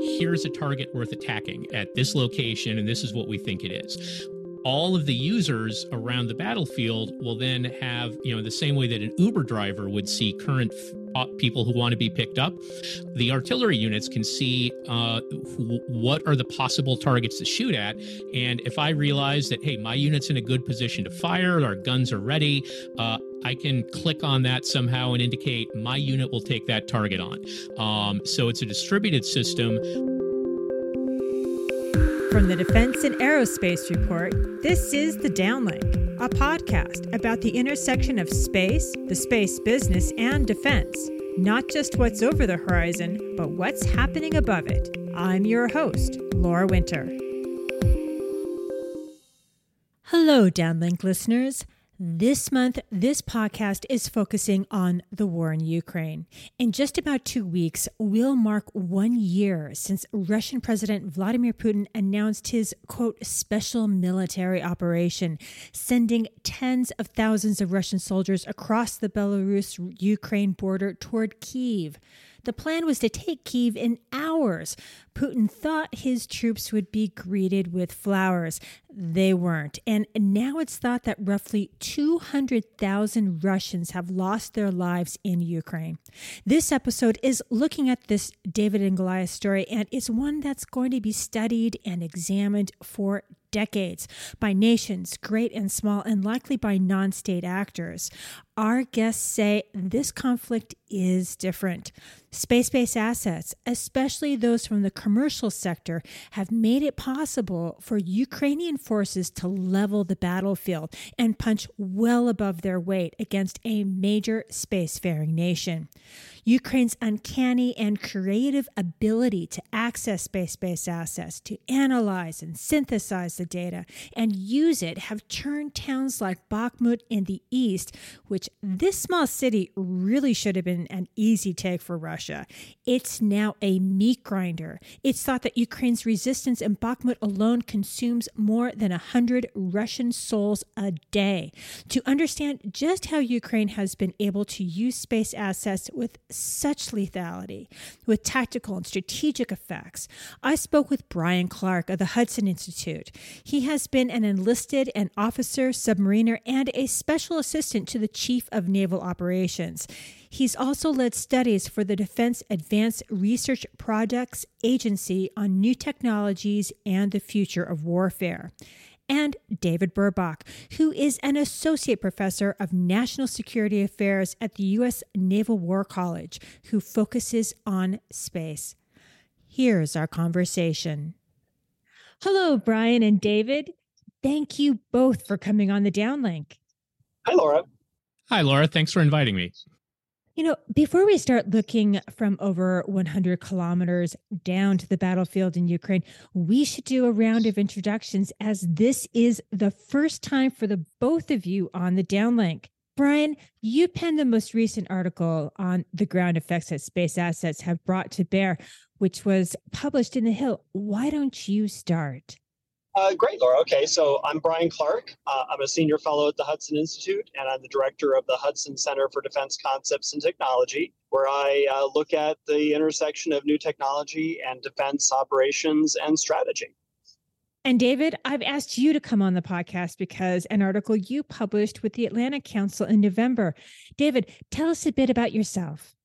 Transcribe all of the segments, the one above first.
here's a target worth attacking at this location, and this is what we think it is all of the users around the battlefield will then have, you know, the same way that an Uber driver would see current f- people who want to be picked up, the artillery units can see uh, what are the possible targets to shoot at. And if I realize that, hey, my unit's in a good position to fire, our guns are ready, uh, I can click on that somehow and indicate my unit will take that target on. Um, so it's a distributed system. From the Defense and Aerospace Report, this is The Downlink, a podcast about the intersection of space, the space business, and defense. Not just what's over the horizon, but what's happening above it. I'm your host, Laura Winter. Hello, Downlink listeners. This month, this podcast is focusing on the war in Ukraine. In just about two weeks, we'll mark one year since Russian President Vladimir Putin announced his, quote, special military operation, sending tens of thousands of Russian soldiers across the Belarus Ukraine border toward Kiev. The plan was to take Kiev in hours. Putin thought his troops would be greeted with flowers. They weren't. And now it's thought that roughly 200,000 Russians have lost their lives in Ukraine. This episode is looking at this David and Goliath story, and it's one that's going to be studied and examined for decades by nations, great and small, and likely by non state actors. Our guests say this conflict is different. Space based assets, especially those from the commercial sector, have made it possible for Ukrainian forces to level the battlefield and punch well above their weight against a major spacefaring nation. Ukraine's uncanny and creative ability to access space based assets, to analyze and synthesize the data, and use it have turned towns like Bakhmut in the east, which this small city really should have been an easy take for Russia. It's now a meat grinder. It's thought that Ukraine's resistance in Bakhmut alone consumes more than 100 Russian souls a day. To understand just how Ukraine has been able to use space assets with such lethality with tactical and strategic effects. I spoke with Bryan Clark of the Hudson Institute. He has been an enlisted and officer, submariner, and a special assistant to the Chief of Naval Operations. He's also led studies for the Defense Advanced Research Projects Agency on new technologies and the future of warfare and David Burbach, who is an associate professor of national security affairs at the U.S. Naval War College, who focuses on space. Here's our conversation. Hello, Bryan and David. Thank you both for coming on the downlink. Hi, Laura. Hi, Laura. Thanks for inviting me. You know, before we start looking from over 100 kilometers down to the battlefield in Ukraine, we should do a round of introductions as this is the first time for the both of you on the downlink. Bryan, you penned the most recent article on the ground effects that space assets have brought to bear, which was published in The Hill. Why don't you start? Uh, great, Laura. Okay, so I'm Bryan Clark. Uh, I'm a senior fellow at the Hudson Institute, and I'm the director of the Hudson Center for Defense Concepts and Technology, where I uh, look at the intersection of new technology and defense operations and strategy. And David, I've asked you to come on the podcast because an article you published with the Atlantic Council in November. David, tell us a bit about yourself.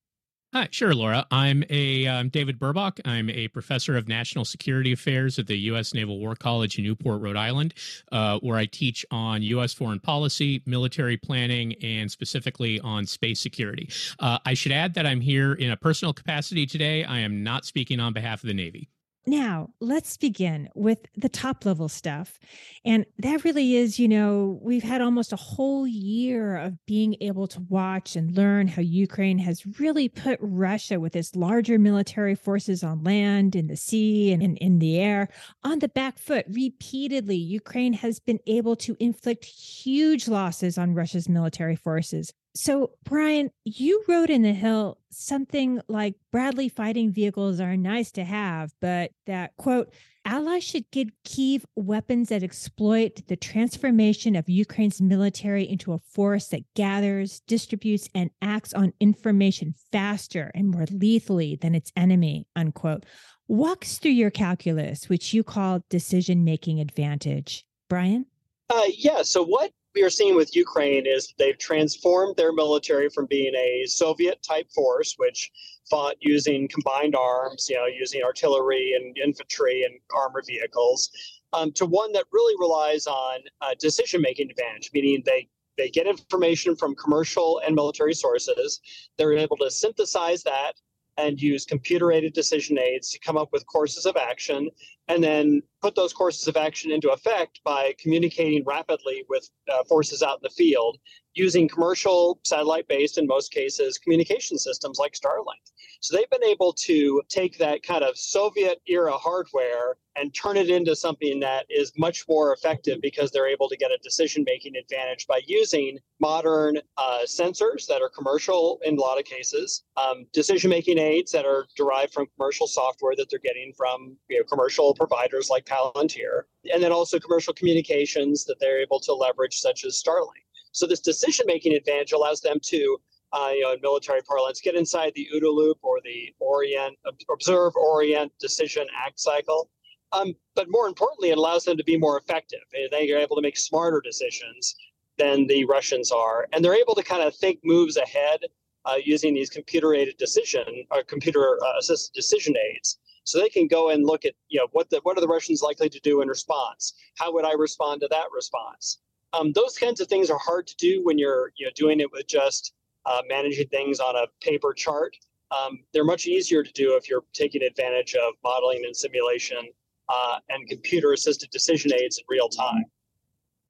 Hi, sure, Laura. I'm a um, David Burbach. I'm a professor of national security affairs at the U.S. Naval War College in Newport, Rhode Island, uh, where I teach on U.S. foreign policy, military planning, and specifically on space security. Uh, I should add that I'm here in a personal capacity today. I am not speaking on behalf of the Navy. Now, let's begin with the top level stuff. And that really is, you know, we've had almost a whole year of being able to watch and learn how Ukraine has really put Russia with its larger military forces on land, in the sea, and in, in the air on the back foot. Repeatedly, Ukraine has been able to inflict huge losses on Russia's military forces. So, Bryan, you wrote in The Hill something like Bradley fighting vehicles are nice to have, but that, quote, allies should give Kiev weapons that exploit the transformation of Ukraine's military into a force that gathers, distributes, and acts on information faster and more lethally than its enemy, unquote. Walk us through your calculus, which you call decision making advantage. Bryan? Uh, yeah. So, what we are seeing with Ukraine is they've transformed their military from being a Soviet type force, which fought using combined arms, you know, using artillery and infantry and armored vehicles, um, to one that really relies on uh, decision making advantage, meaning they they get information from commercial and military sources. They're able to synthesize that and use computer aided decision aids to come up with courses of action and then put those courses of action into effect by communicating rapidly with uh, forces out in the field using commercial satellite based in most cases communication systems like starlink. So they've been able to take that kind of soviet era hardware and turn it into something that is much more effective because they're able to get a decision making advantage by using modern uh, sensors that are commercial in a lot of cases, um, decision making aids that are derived from commercial software that they're getting from you know, commercial providers like Palantir, and then also commercial communications that they're able to leverage, such as Starlink. So this decision making advantage allows them to uh, you know, in military parlance, get inside the OODA loop or the orient, observe, orient, decision, act cycle. Um, but more importantly, it allows them to be more effective. They are able to make smarter decisions than the Russians are, and they're able to kind of think moves ahead uh, using these computer-aided decision or uh, computer-assisted uh, decision aids. So they can go and look at, you know, what the what are the Russians likely to do in response? How would I respond to that response? Um, those kinds of things are hard to do when you're, you know, doing it with just uh, managing things on a paper chart. Um, they're much easier to do if you're taking advantage of modeling and simulation uh, and computer assisted decision aids in real time.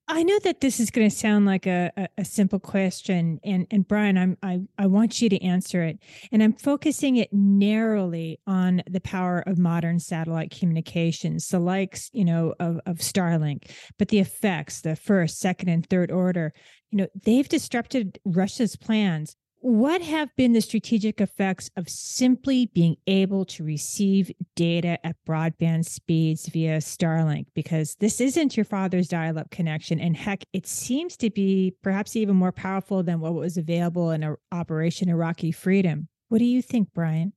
I know that this is going to sound like a, a, a, simple question, and and Bryan, I'm I I want you to answer it, and I'm focusing it narrowly on the power of modern satellite communications, the likes you know of of Starlink, but the effects, the first, second, and third order, you know, they've disrupted Russia's plans what have been the strategic effects of simply being able to receive data at broadband speeds via Starlink? Because this isn't your father's dial up connection. And heck, it seems to be perhaps even more powerful than what was available in Operation Iraqi Freedom. What do you think, Bryan?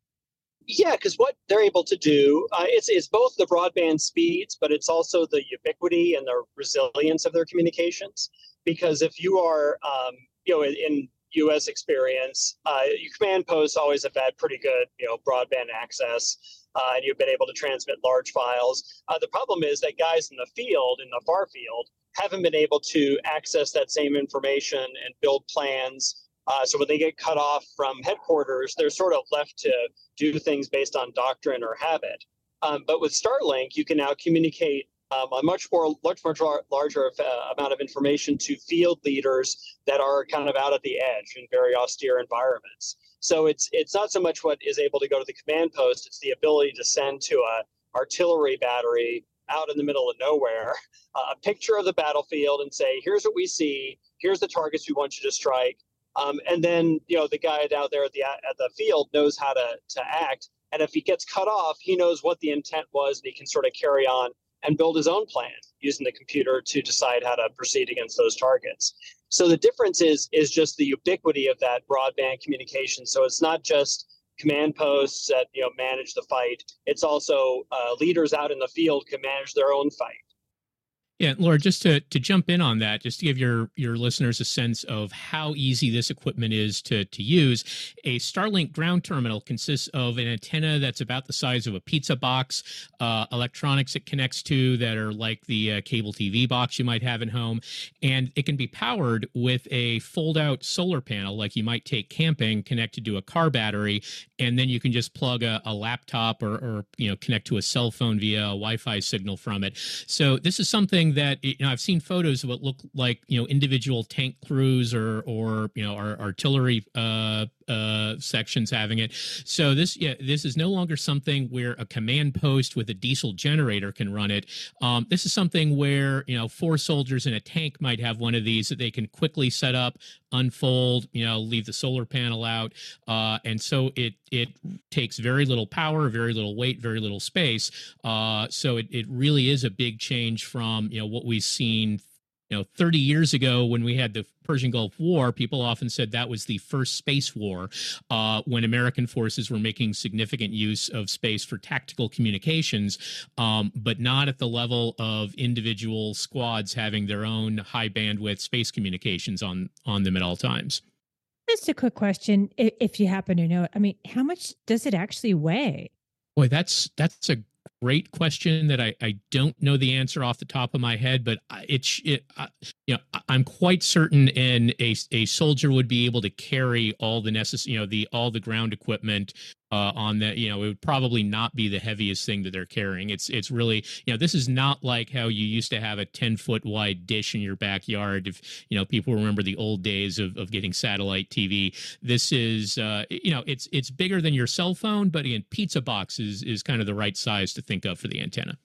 Yeah, because what they're able to do uh, it's, it's both the broadband speeds, but it's also the ubiquity and the resilience of their communications. Because if you are, um, you know, in U.S. experience, uh, your command posts always have had pretty good, you know, broadband access, uh, and you've been able to transmit large files. Uh, the problem is that guys in the field, in the far field, haven't been able to access that same information and build plans. Uh, so when they get cut off from headquarters, they're sort of left to do things based on doctrine or habit. Um, but with Starlink, you can now communicate um, a much more much much larger uh, amount of information to field leaders that are kind of out at the edge in very austere environments. So it's it's not so much what is able to go to the command post; it's the ability to send to a artillery battery out in the middle of nowhere a picture of the battlefield and say, "Here's what we see. Here's the targets we want you to strike." Um, and then you know the guy out there at the at the field knows how to to act. And if he gets cut off, he knows what the intent was, and he can sort of carry on and build his own plan using the computer to decide how to proceed against those targets. So the difference is is just the ubiquity of that broadband communication. So it's not just command posts that you know manage the fight. It's also uh, leaders out in the field can manage their own fight. Yeah, Laura, just to, to jump in on that, just to give your, your listeners a sense of how easy this equipment is to, to use, a Starlink ground terminal consists of an antenna that's about the size of a pizza box, uh, electronics it connects to that are like the uh, cable TV box you might have at home, and it can be powered with a fold out solar panel like you might take camping connected to a car battery, and then you can just plug a, a laptop or, or you know connect to a cell phone via a Wi-Fi signal from it. So this is something something that you know I've seen photos of what look like you know individual tank crews or or you know our artillery uh, uh, sections having it. So this, yeah, this is no longer something where a command post with a diesel generator can run it. Um, this is something where you know four soldiers in a tank might have one of these that they can quickly set up, unfold, you know, leave the solar panel out, uh, and so it it takes very little power, very little weight, very little space. Uh, so it it really is a big change from you know what we've seen you know 30 years ago when we had the persian gulf war people often said that was the first space war uh, when american forces were making significant use of space for tactical communications um, but not at the level of individual squads having their own high bandwidth space communications on on them at all times. Just a quick question if you happen to know it i mean how much does it actually weigh? Boy that's that's a great question that I, I don't know the answer off the top of my head, but it's it, uh, you know I'm quite certain and a a soldier would be able to carry all the necessary you know the all the ground equipment uh, on that you know it would probably not be the heaviest thing that they're carrying. It's it's really you know this is not like how you used to have a 10 foot wide dish in your backyard. If you know people remember the old days of, of getting satellite tv this is uh, you know it's it's bigger than your cell phone but again pizza box is is kind of the right size to think of for the antenna.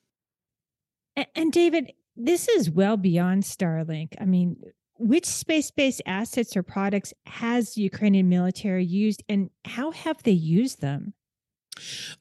And, and david this is well beyond starlink. I mean which space-based assets or products has the Ukrainian military used and how have they used them?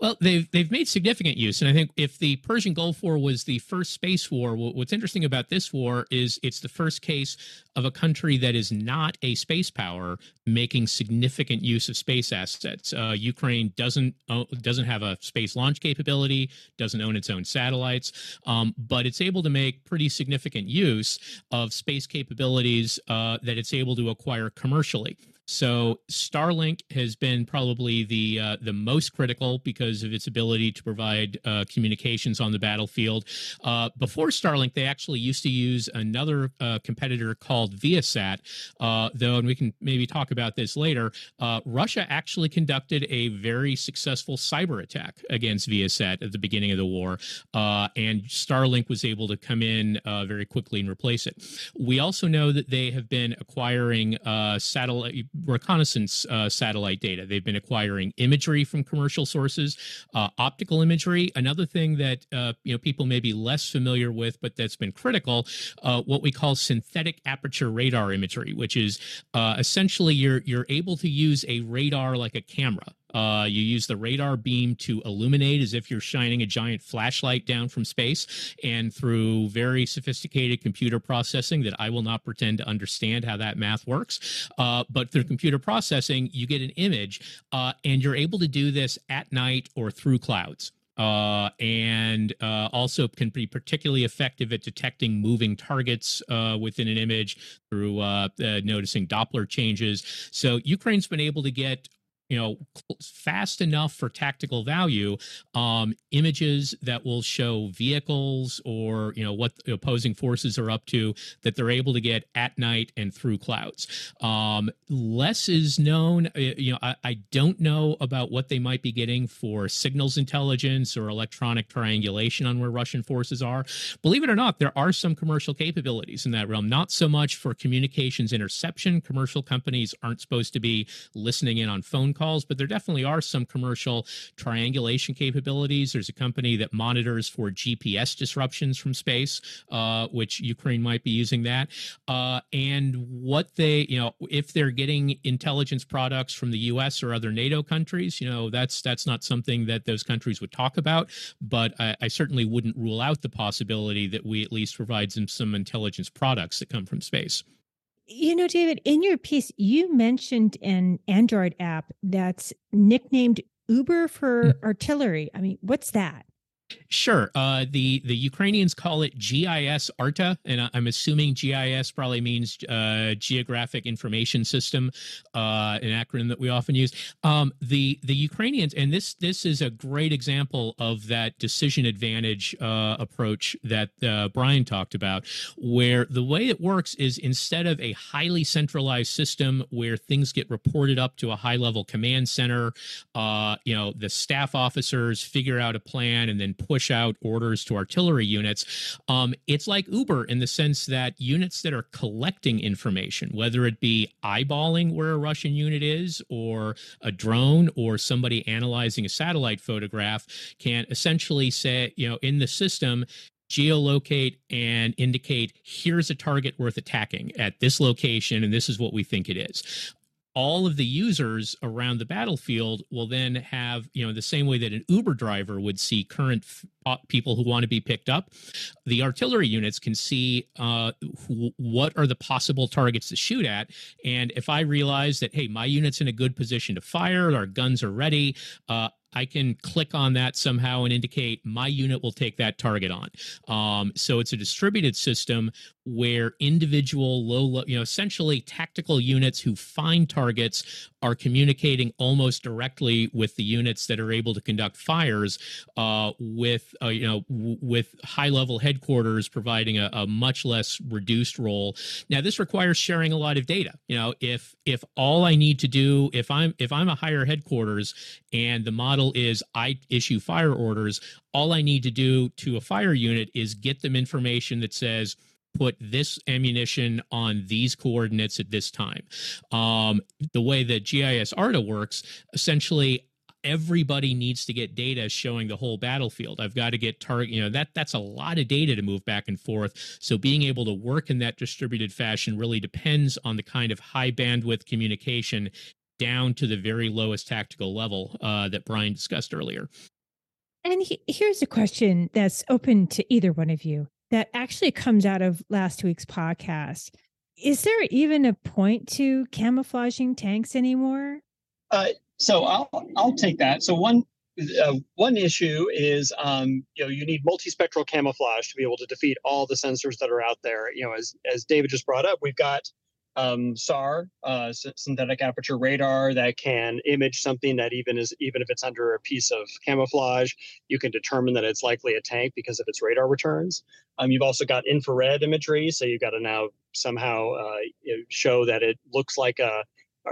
Well, they've they've made significant use, and I think if the Persian Gulf War was the first space war, what's interesting about this war is it's the first case of a country that is not a space power making significant use of space assets. Uh, Ukraine doesn't doesn't have a space launch capability, doesn't own its own satellites, um, but it's able to make pretty significant use of space capabilities uh, that it's able to acquire commercially. So Starlink has been probably the uh, the most critical because of its ability to provide uh, communications on the battlefield. Uh, before Starlink, they actually used to use another uh, competitor called Viasat, uh, though, and we can maybe talk about this later. Uh, Russia actually conducted a very successful cyber attack against Viasat at the beginning of the war, and Starlink was able to come in very quickly and replace it. We also know that they have been acquiring satellite reconnaissance uh, satellite data. They've been acquiring imagery from commercial sources, uh, optical imagery. Another thing that uh, you know people may be less familiar with, but that's been critical, uh, what we call synthetic aperture radar imagery, which is uh, essentially you're you're able to use a radar like a camera. Uh, you use the radar beam to illuminate as if you're shining a giant flashlight down from space. And through very sophisticated computer processing that I will not pretend to understand how that math works, uh, but through computer processing, you get an image uh, and you're able to do this at night or through clouds. Uh, and uh, also can be particularly effective at detecting moving targets uh, within an image through uh, uh, noticing Doppler changes. So Ukraine's been able to get you know fast enough for tactical value um, images that will show vehicles or you know what opposing forces are up to that they're able to get at night and through clouds. Um, less is known uh, you know I, I, don't know about what they might be getting for signals intelligence or electronic triangulation on where russian forces are. Believe it or not there are some commercial capabilities in that realm not so much for communications interception. Commercial companies aren't supposed to be listening in on phone calls, but there definitely are some commercial triangulation capabilities. There's a company that monitors for GPS disruptions from space, uh, which Ukraine might be using that. Uh, and what they, you know, if they're getting intelligence products from the U.S. or other NATO countries, you know, that's that's not something that those countries would talk about. But I, I certainly wouldn't rule out the possibility that we at least provide them some intelligence products that come from space. You know, David, in your piece, you mentioned an Android app that's nicknamed Uber for mm. artillery. I mean, what's that? Sure. Uh, the the Ukrainians call it GIS Arta, and I'm assuming GIS probably means uh, Geographic Information System, uh, an acronym that we often use. Um, the the Ukrainians, and this this is a great example of that decision advantage uh, approach that uh, Bryan talked about, where the way it works is instead of a highly centralized system where things get reported up to a high level command center, uh, you know, the staff officers figure out a plan and then push out orders to artillery units. Um, it's like Uber in the sense that units that are collecting information, whether it be eyeballing where a Russian unit is, or a drone, or somebody analyzing a satellite photograph, can essentially say, you know, in the system, geolocate and indicate here's a target worth attacking at this location and this is what we think it is all of the users around the battlefield will then have you know the same way that an uber driver would see current f- uh, people who want to be picked up. The artillery units can see uh, wh- what are the possible targets to shoot at. And if i realize that hey my unit's in a good position to fire our guns are ready uh, I can click on that somehow and indicate my unit will take that target on. Um, so it's a distributed system where individual low, low, you know, essentially tactical units who find targets are communicating almost directly with the units that are able to conduct fires uh, with, uh, you know, w- with high level headquarters providing a, a much less reduced role. Now, this requires sharing a lot of data. You know, if if all I need to do, if I'm if I'm a higher headquarters and the model is I issue fire orders, all I need to do to a fire unit is get them information that says put this ammunition on these coordinates at this time. Um, the way that GIS ARTA works, essentially everybody needs to get data showing the whole battlefield. I've got to get target you know that that's a lot of data to move back and forth. So being able to work in that distributed fashion really depends on the kind of high bandwidth communication down to the very lowest tactical level uh, that bryan discussed earlier and he, here's a question that's open to either one of you that actually comes out of last week's podcast. Is there even a point to camouflaging tanks anymore? Uh, so I'll I'll take that. So one uh, one issue is um, you know you need multispectral camouflage to be able to defeat all the sensors that are out there. You know, as as David just brought up, we've got um, SAR, uh, synthetic aperture radar, that can image something that even is even if it's under a piece of camouflage, you can determine that it's likely a tank because of its radar returns. Um, you've also got infrared imagery, so you've got to now somehow uh, show that it looks like a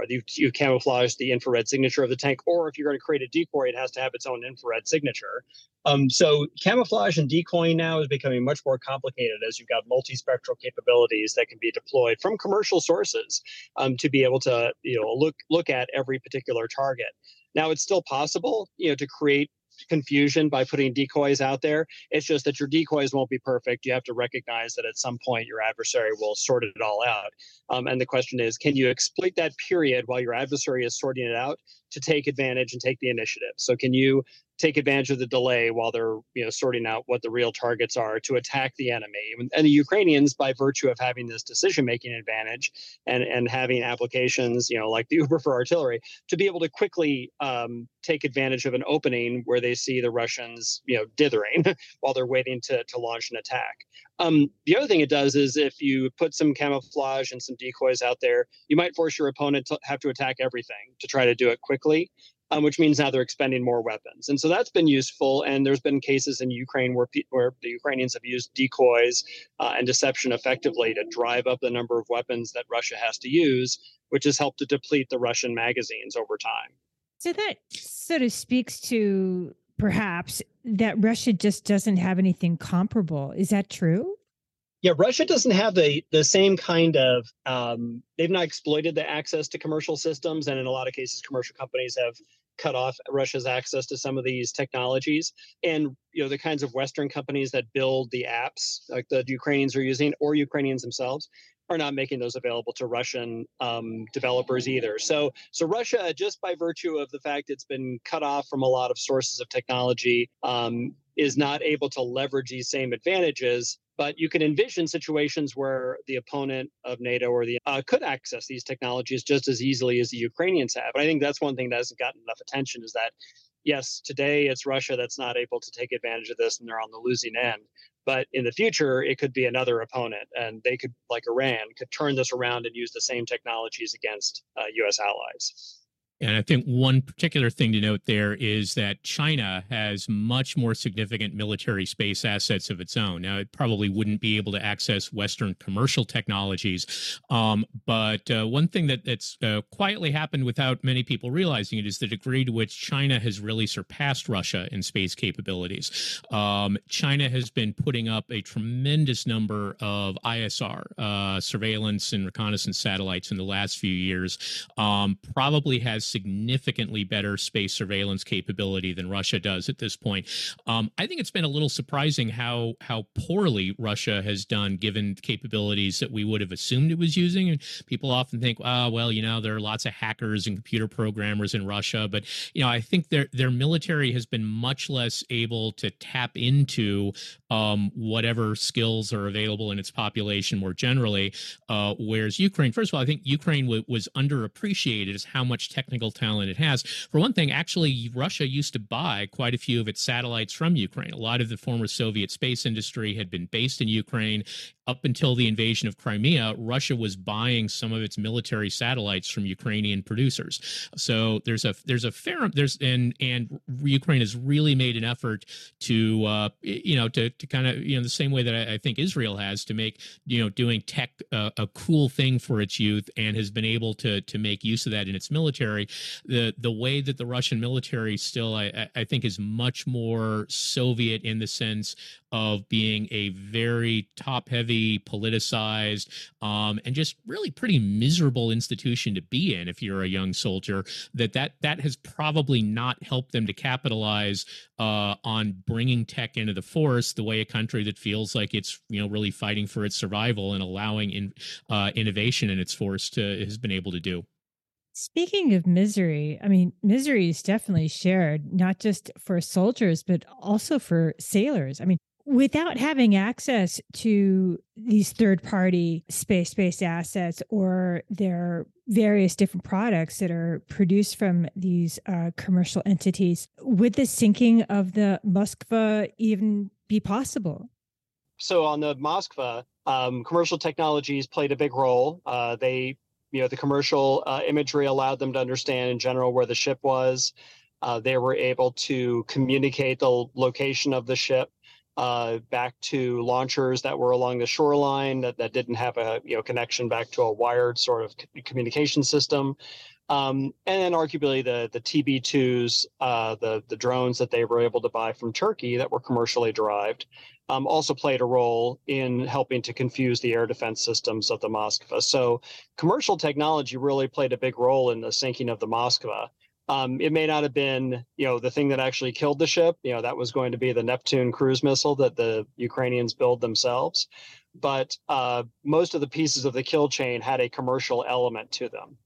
you, you camouflage the infrared signature of the tank, or if you're going to create a decoy, it has to have its own infrared signature. Um, so camouflage and decoying now is becoming much more complicated as you've got multispectral capabilities that can be deployed from commercial sources um, to be able to you know look look at every particular target. Now it's still possible you know to create confusion by putting decoys out there. It's just that your decoys won't be perfect. You have to recognize that at some point your adversary will sort it all out. Um, and the question is, can you exploit that period while your adversary is sorting it out to take advantage and take the initiative? So can you take advantage of the delay while they're you know sorting out what the real targets are to attack the enemy. And the ukrainians by virtue of having this decision making advantage and and having applications you know like the uber for artillery to be able to quickly um, take advantage of an opening where they see the russians you know dithering while they're waiting to to launch an attack. Um, the other thing it does is if you put some camouflage and some decoys out there, you might force your opponent to have to attack everything to try to do it quickly um, which means now they're expending more weapons. And so that's been useful. And there's been cases in Ukraine where, pe- where the Ukrainians have used decoys uh, and deception effectively to drive up the number of weapons that Russia has to use, which has helped to deplete the Russian magazines over time. So that sort of speaks to perhaps that Russia just doesn't have anything comparable. Is that true? Yeah, Russia doesn't have the the same kind of um, they've not exploited the access to commercial systems, and in a lot of cases, commercial companies have cut off Russia's access to some of these technologies. And you know, the kinds of Western companies that build the apps, like the Ukrainians are using, or Ukrainians themselves, are not making those available to Russian um, developers either. So, so Russia, just by virtue of the fact it's been cut off from a lot of sources of technology, um, is not able to leverage these same advantages but you can envision situations where the opponent of NATO or the uh, could access these technologies just as easily as the Ukrainians have. And I think that's one thing that hasn't gotten enough attention is that yes, today it's Russia that's not able to take advantage of this and they're on the losing end. But in the future, it could be another opponent, and they could, like Iran, could turn this around and use the same technologies against uh, U.S. allies. And I think one particular thing to note there is that China has much more significant military space assets of its own. Now, it probably wouldn't be able to access Western commercial technologies, um, but uh, one thing that, that's uh, quietly happened without many people realizing it is the degree to which China has really surpassed Russia in space capabilities. Um, China has been putting up a tremendous number of ISR uh, surveillance and reconnaissance satellites in the last few years. Um, probably has significantly better space surveillance capability than Russia does at this point. Um, I think it's been a little surprising how how poorly Russia has done given capabilities that we would have assumed it was using. And people often think, oh, well, you know, there are lots of hackers and computer programmers in Russia, but you know, I think their their military has been much less able to tap into um, whatever skills are available in its population more generally. Uh, whereas Ukraine, first of all, I think Ukraine w- was underappreciated as how much technical technical talent it has. For one thing, actually, Russia used to buy quite a few of its satellites from Ukraine. A lot of the former Soviet space industry had been based in Ukraine up until the invasion of Crimea, Russia was buying some of its military satellites from Ukrainian producers. So there's a there's a fair there's and and Ukraine has really made an effort to uh, you know to to kind of you know the same way that I, I, think Israel has to make you know doing tech uh, a cool thing for its youth and has been able to to make use of that in its military. The the way that the Russian military still I, I think is much more Soviet in the sense of being a very top heavy, politicized, um, and just really pretty miserable institution to be in if you're a young soldier. That that that has probably not helped them to capitalize uh, on bringing tech into the force the way a country that feels like it's you know really fighting for its survival and allowing in, uh, innovation in its force to has been able to do. Speaking of misery, I mean, misery is definitely shared, not just for soldiers, but also for sailors. I mean, without having access to these third party space based assets or their various different products that are produced from these uh, commercial entities, would the sinking of the Moskva even be possible? So, on the Moskva, um, commercial technologies played a big role. Uh, they, you know, the commercial uh, imagery allowed them to understand in general where the ship was. Uh, they were able to communicate the location of the ship uh, back to launchers that were along the shoreline that, that didn't have a you know connection back to a wired sort of communication system. Um, and then arguably the the TB2s, uh, the the drones that they were able to buy from Turkey that were commercially derived, um, also played a role in helping to confuse the air defense systems of the Moskva. So commercial technology really played a big role in the sinking of the Moskva. Um, it may not have been, you know, the thing that actually killed the ship. You know, that was going to be the Neptune cruise missile that the Ukrainians build themselves. But uh, most of the pieces of the kill chain had a commercial element to them.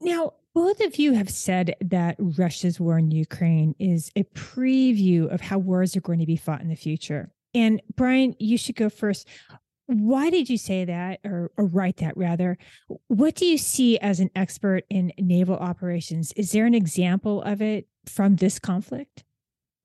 Now, both of you have said that Russia's war in Ukraine is a preview of how wars are going to be fought in the future. And Bryan, you should go first. Why did you say that or, or write that rather? What do you see as an expert in naval operations? Is there an example of it from this conflict?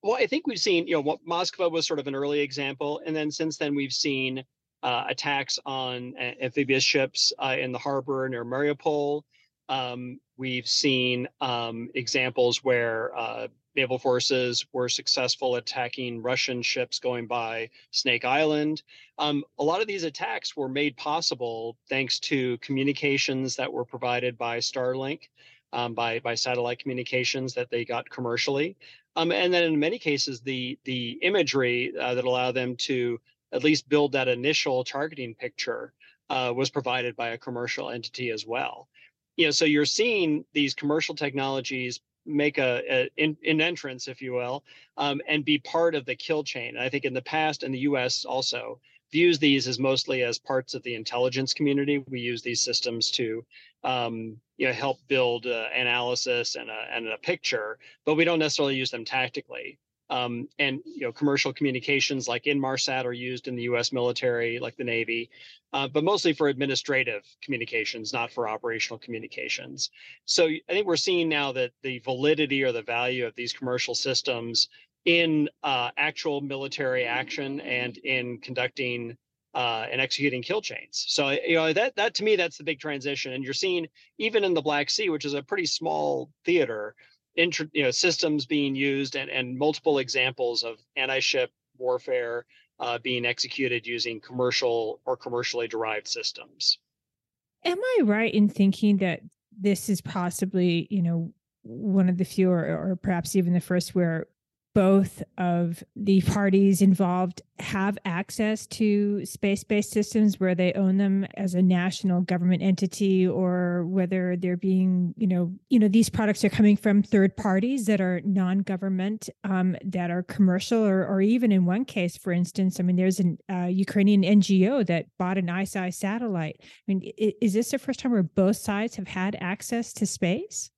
Well, I think we've seen, you know, what Moskva was sort of an early example. And then since then, we've seen uh, attacks on uh, amphibious ships uh, in the harbor near Mariupol. Um, we've seen um, examples where uh, naval forces were successful attacking Russian ships going by Snake Island. Um, a lot of these attacks were made possible thanks to communications that were provided by Starlink, um, by by satellite communications that they got commercially, um, and then in many cases the the imagery uh, that allowed them to at least build that initial targeting picture uh, was provided by a commercial entity as well you know so you're seeing these commercial technologies make a, a in, an entrance, if you will, um, and be part of the kill chain. And I think in the past, and the U.S. also views these as mostly as parts of the intelligence community. We use these systems to, um, you know, help build uh, analysis and a, and a picture, but we don't necessarily use them tactically. Um, and you know, commercial communications like Inmarsat are used in the U.S. military, like the Navy, uh, but mostly for administrative communications, not for operational communications. So I think we're seeing now that the validity or the value of these commercial systems in uh, actual military action and in conducting uh, and executing kill chains. So you know that that to me that's the big transition, and you're seeing even in the Black Sea, which is a pretty small theater, inter, you know systems being used and and multiple examples of anti-ship warfare uh, being executed using commercial or commercially derived systems. Am I right in thinking that this is possibly you know one of the few or, or perhaps even the first where both of the parties involved have access to space-based systems where they own them as a national government entity or whether they're being you know you know these products are coming from third parties that are non-government um, that are commercial or, or even in one case for instance i mean there's an uh, ukrainian ngo that bought an ICEYE satellite. I mean is this the first time where both sides have had access to space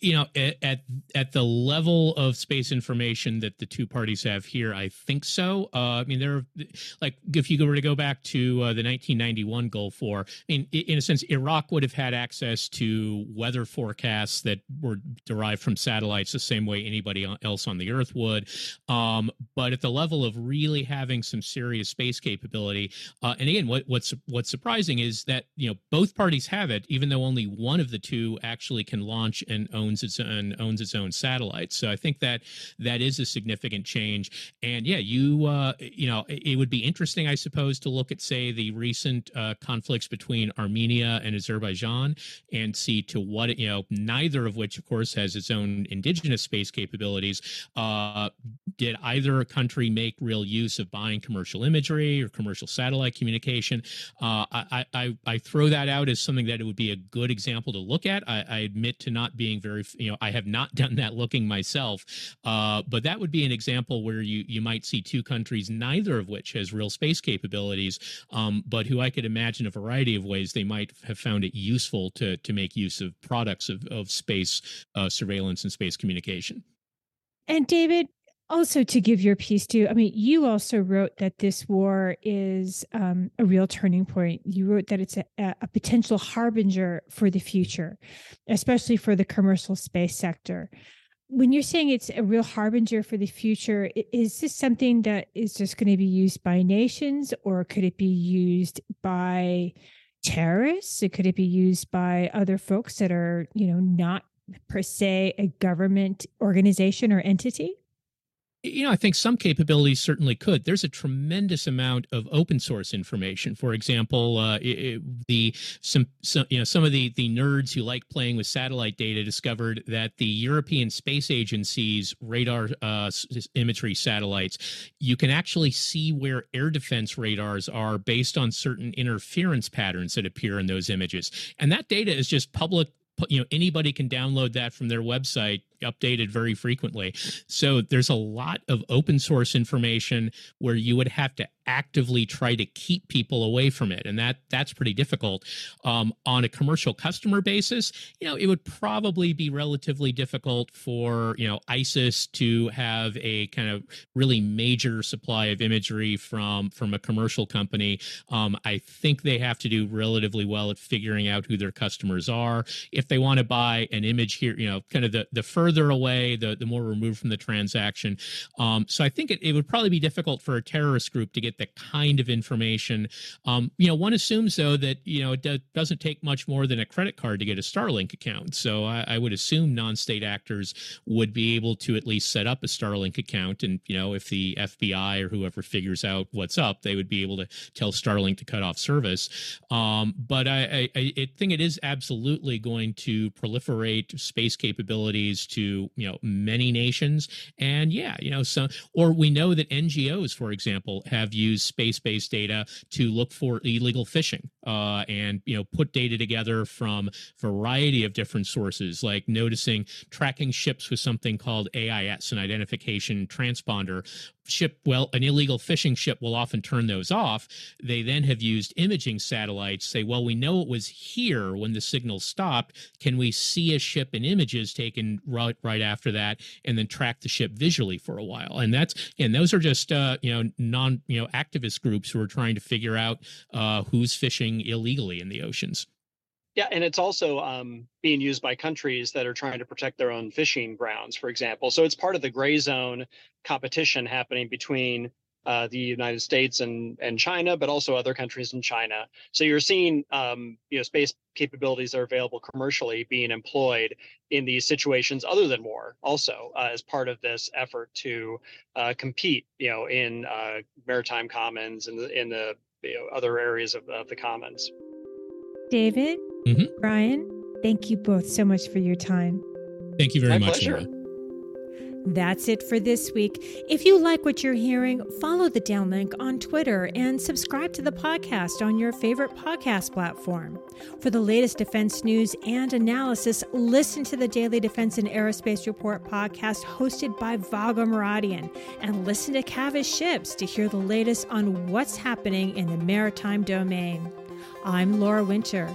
you know at at the level of space information that the two parties have here i think so. Uh, i mean there are like if you were to go back to uh, the 1991 gulf war i mean in a sense iraq would have had access to weather forecasts that were derived from satellites the same way anybody else on the earth would. Um, but at the level of really having some serious space capability uh, and again what, what's what's surprising is that you know both parties have it even though only one of the two actually can launch and owns its own owns its own satellites. So I think that that is a significant change. And yeah, you uh, you know it would be interesting, I suppose, to look at say the recent uh, conflicts between Armenia and Azerbaijan and see to what you know neither of which, of course, has its own indigenous space capabilities. Uh, did either country make real use of buying commercial imagery or commercial satellite communication? Uh, I, I I throw that out as something that it would be a good example to look at. I, I admit to not being very you know i have not done that looking myself uh, but that would be an example where you you might see two countries neither of which has real space capabilities um, but who i could imagine a variety of ways they might have found it useful to to make use of products of, of space uh, surveillance and space communication. And david also to give your piece to i mean you also wrote that this war is um, a real turning point. You wrote that it's a, a, potential harbinger for the future especially for the commercial space sector. When you're saying it's a real harbinger for the future is this something that is just going to be used by nations or could it be used by terrorists? Could it be used by other folks that are you know not per se a government organization or entity you know, I think some capabilities certainly could. There's a tremendous amount of open source information. For example, uh, it, it, the some, some you know some of the the nerds who like playing with satellite data discovered that the European Space Agency's radar uh, imagery satellites, you can actually see where air defense radars are based on certain interference patterns that appear in those images, and that data is just public you know anybody can download that from their website updated very frequently. So there's a lot of open source information where you would have to actively try to keep people away from it and that that's pretty difficult. Um, on a commercial customer basis you know it would probably be relatively difficult for you know isis to have a kind of really major supply of imagery from from a commercial company. Um, i think they have to do relatively well at figuring out who their customers are. If they want to buy an image here you know kind of the the further away, the, the more removed from the transaction. Um, so I think it, it would probably be difficult for a terrorist group to get the kind of information. Um, you know, one assumes though that you know it do, doesn't take much more than a credit card to get a Starlink account. So I, I would assume non-state actors would be able to at least set up a Starlink account, and you know, if the FBI or whoever figures out what's up, they would be able to tell Starlink to cut off service. Um, but I, I, I think it is absolutely going to proliferate space capabilities to you know many nations. And yeah you know some or we know that ngos for example have used space-based data to look for illegal fishing uh, and you know put data together from variety of different sources like noticing tracking ships with something called ais an identification transponder ship well an illegal fishing ship will often turn those off. They then have used imaging satellites say well we know it was here when the signal stopped. Can we see a ship in images taken right right after that and then track the ship visually for a while? And that's and those are just uh you know non you know activist groups who are trying to figure out uh who's fishing illegally in the oceans yeah, and it's also um, being used by countries that are trying to protect their own fishing grounds, for example. So it's part of the gray zone competition happening between uh, the United States and and China, but also other countries in China. So you're seeing um, you know space capabilities that are available commercially being employed in these situations other than war, also uh, as part of this effort to uh, compete, you know, in uh, maritime commons and in, in the you know, other areas of, of the commons. David, mm-hmm. Bryan, thank you both so much for your time. Thank you very My much, pleasure. Laura. That's it for this week. If you like what you're hearing, follow the downlink on Twitter and subscribe to the podcast on your favorite podcast platform. For the latest defense news and analysis, listen to the Daily Defense and Aerospace Report podcast hosted by Vago Muradian and listen to Cavas Ships to hear the latest on what's happening in the maritime domain. I'm Laura Winter,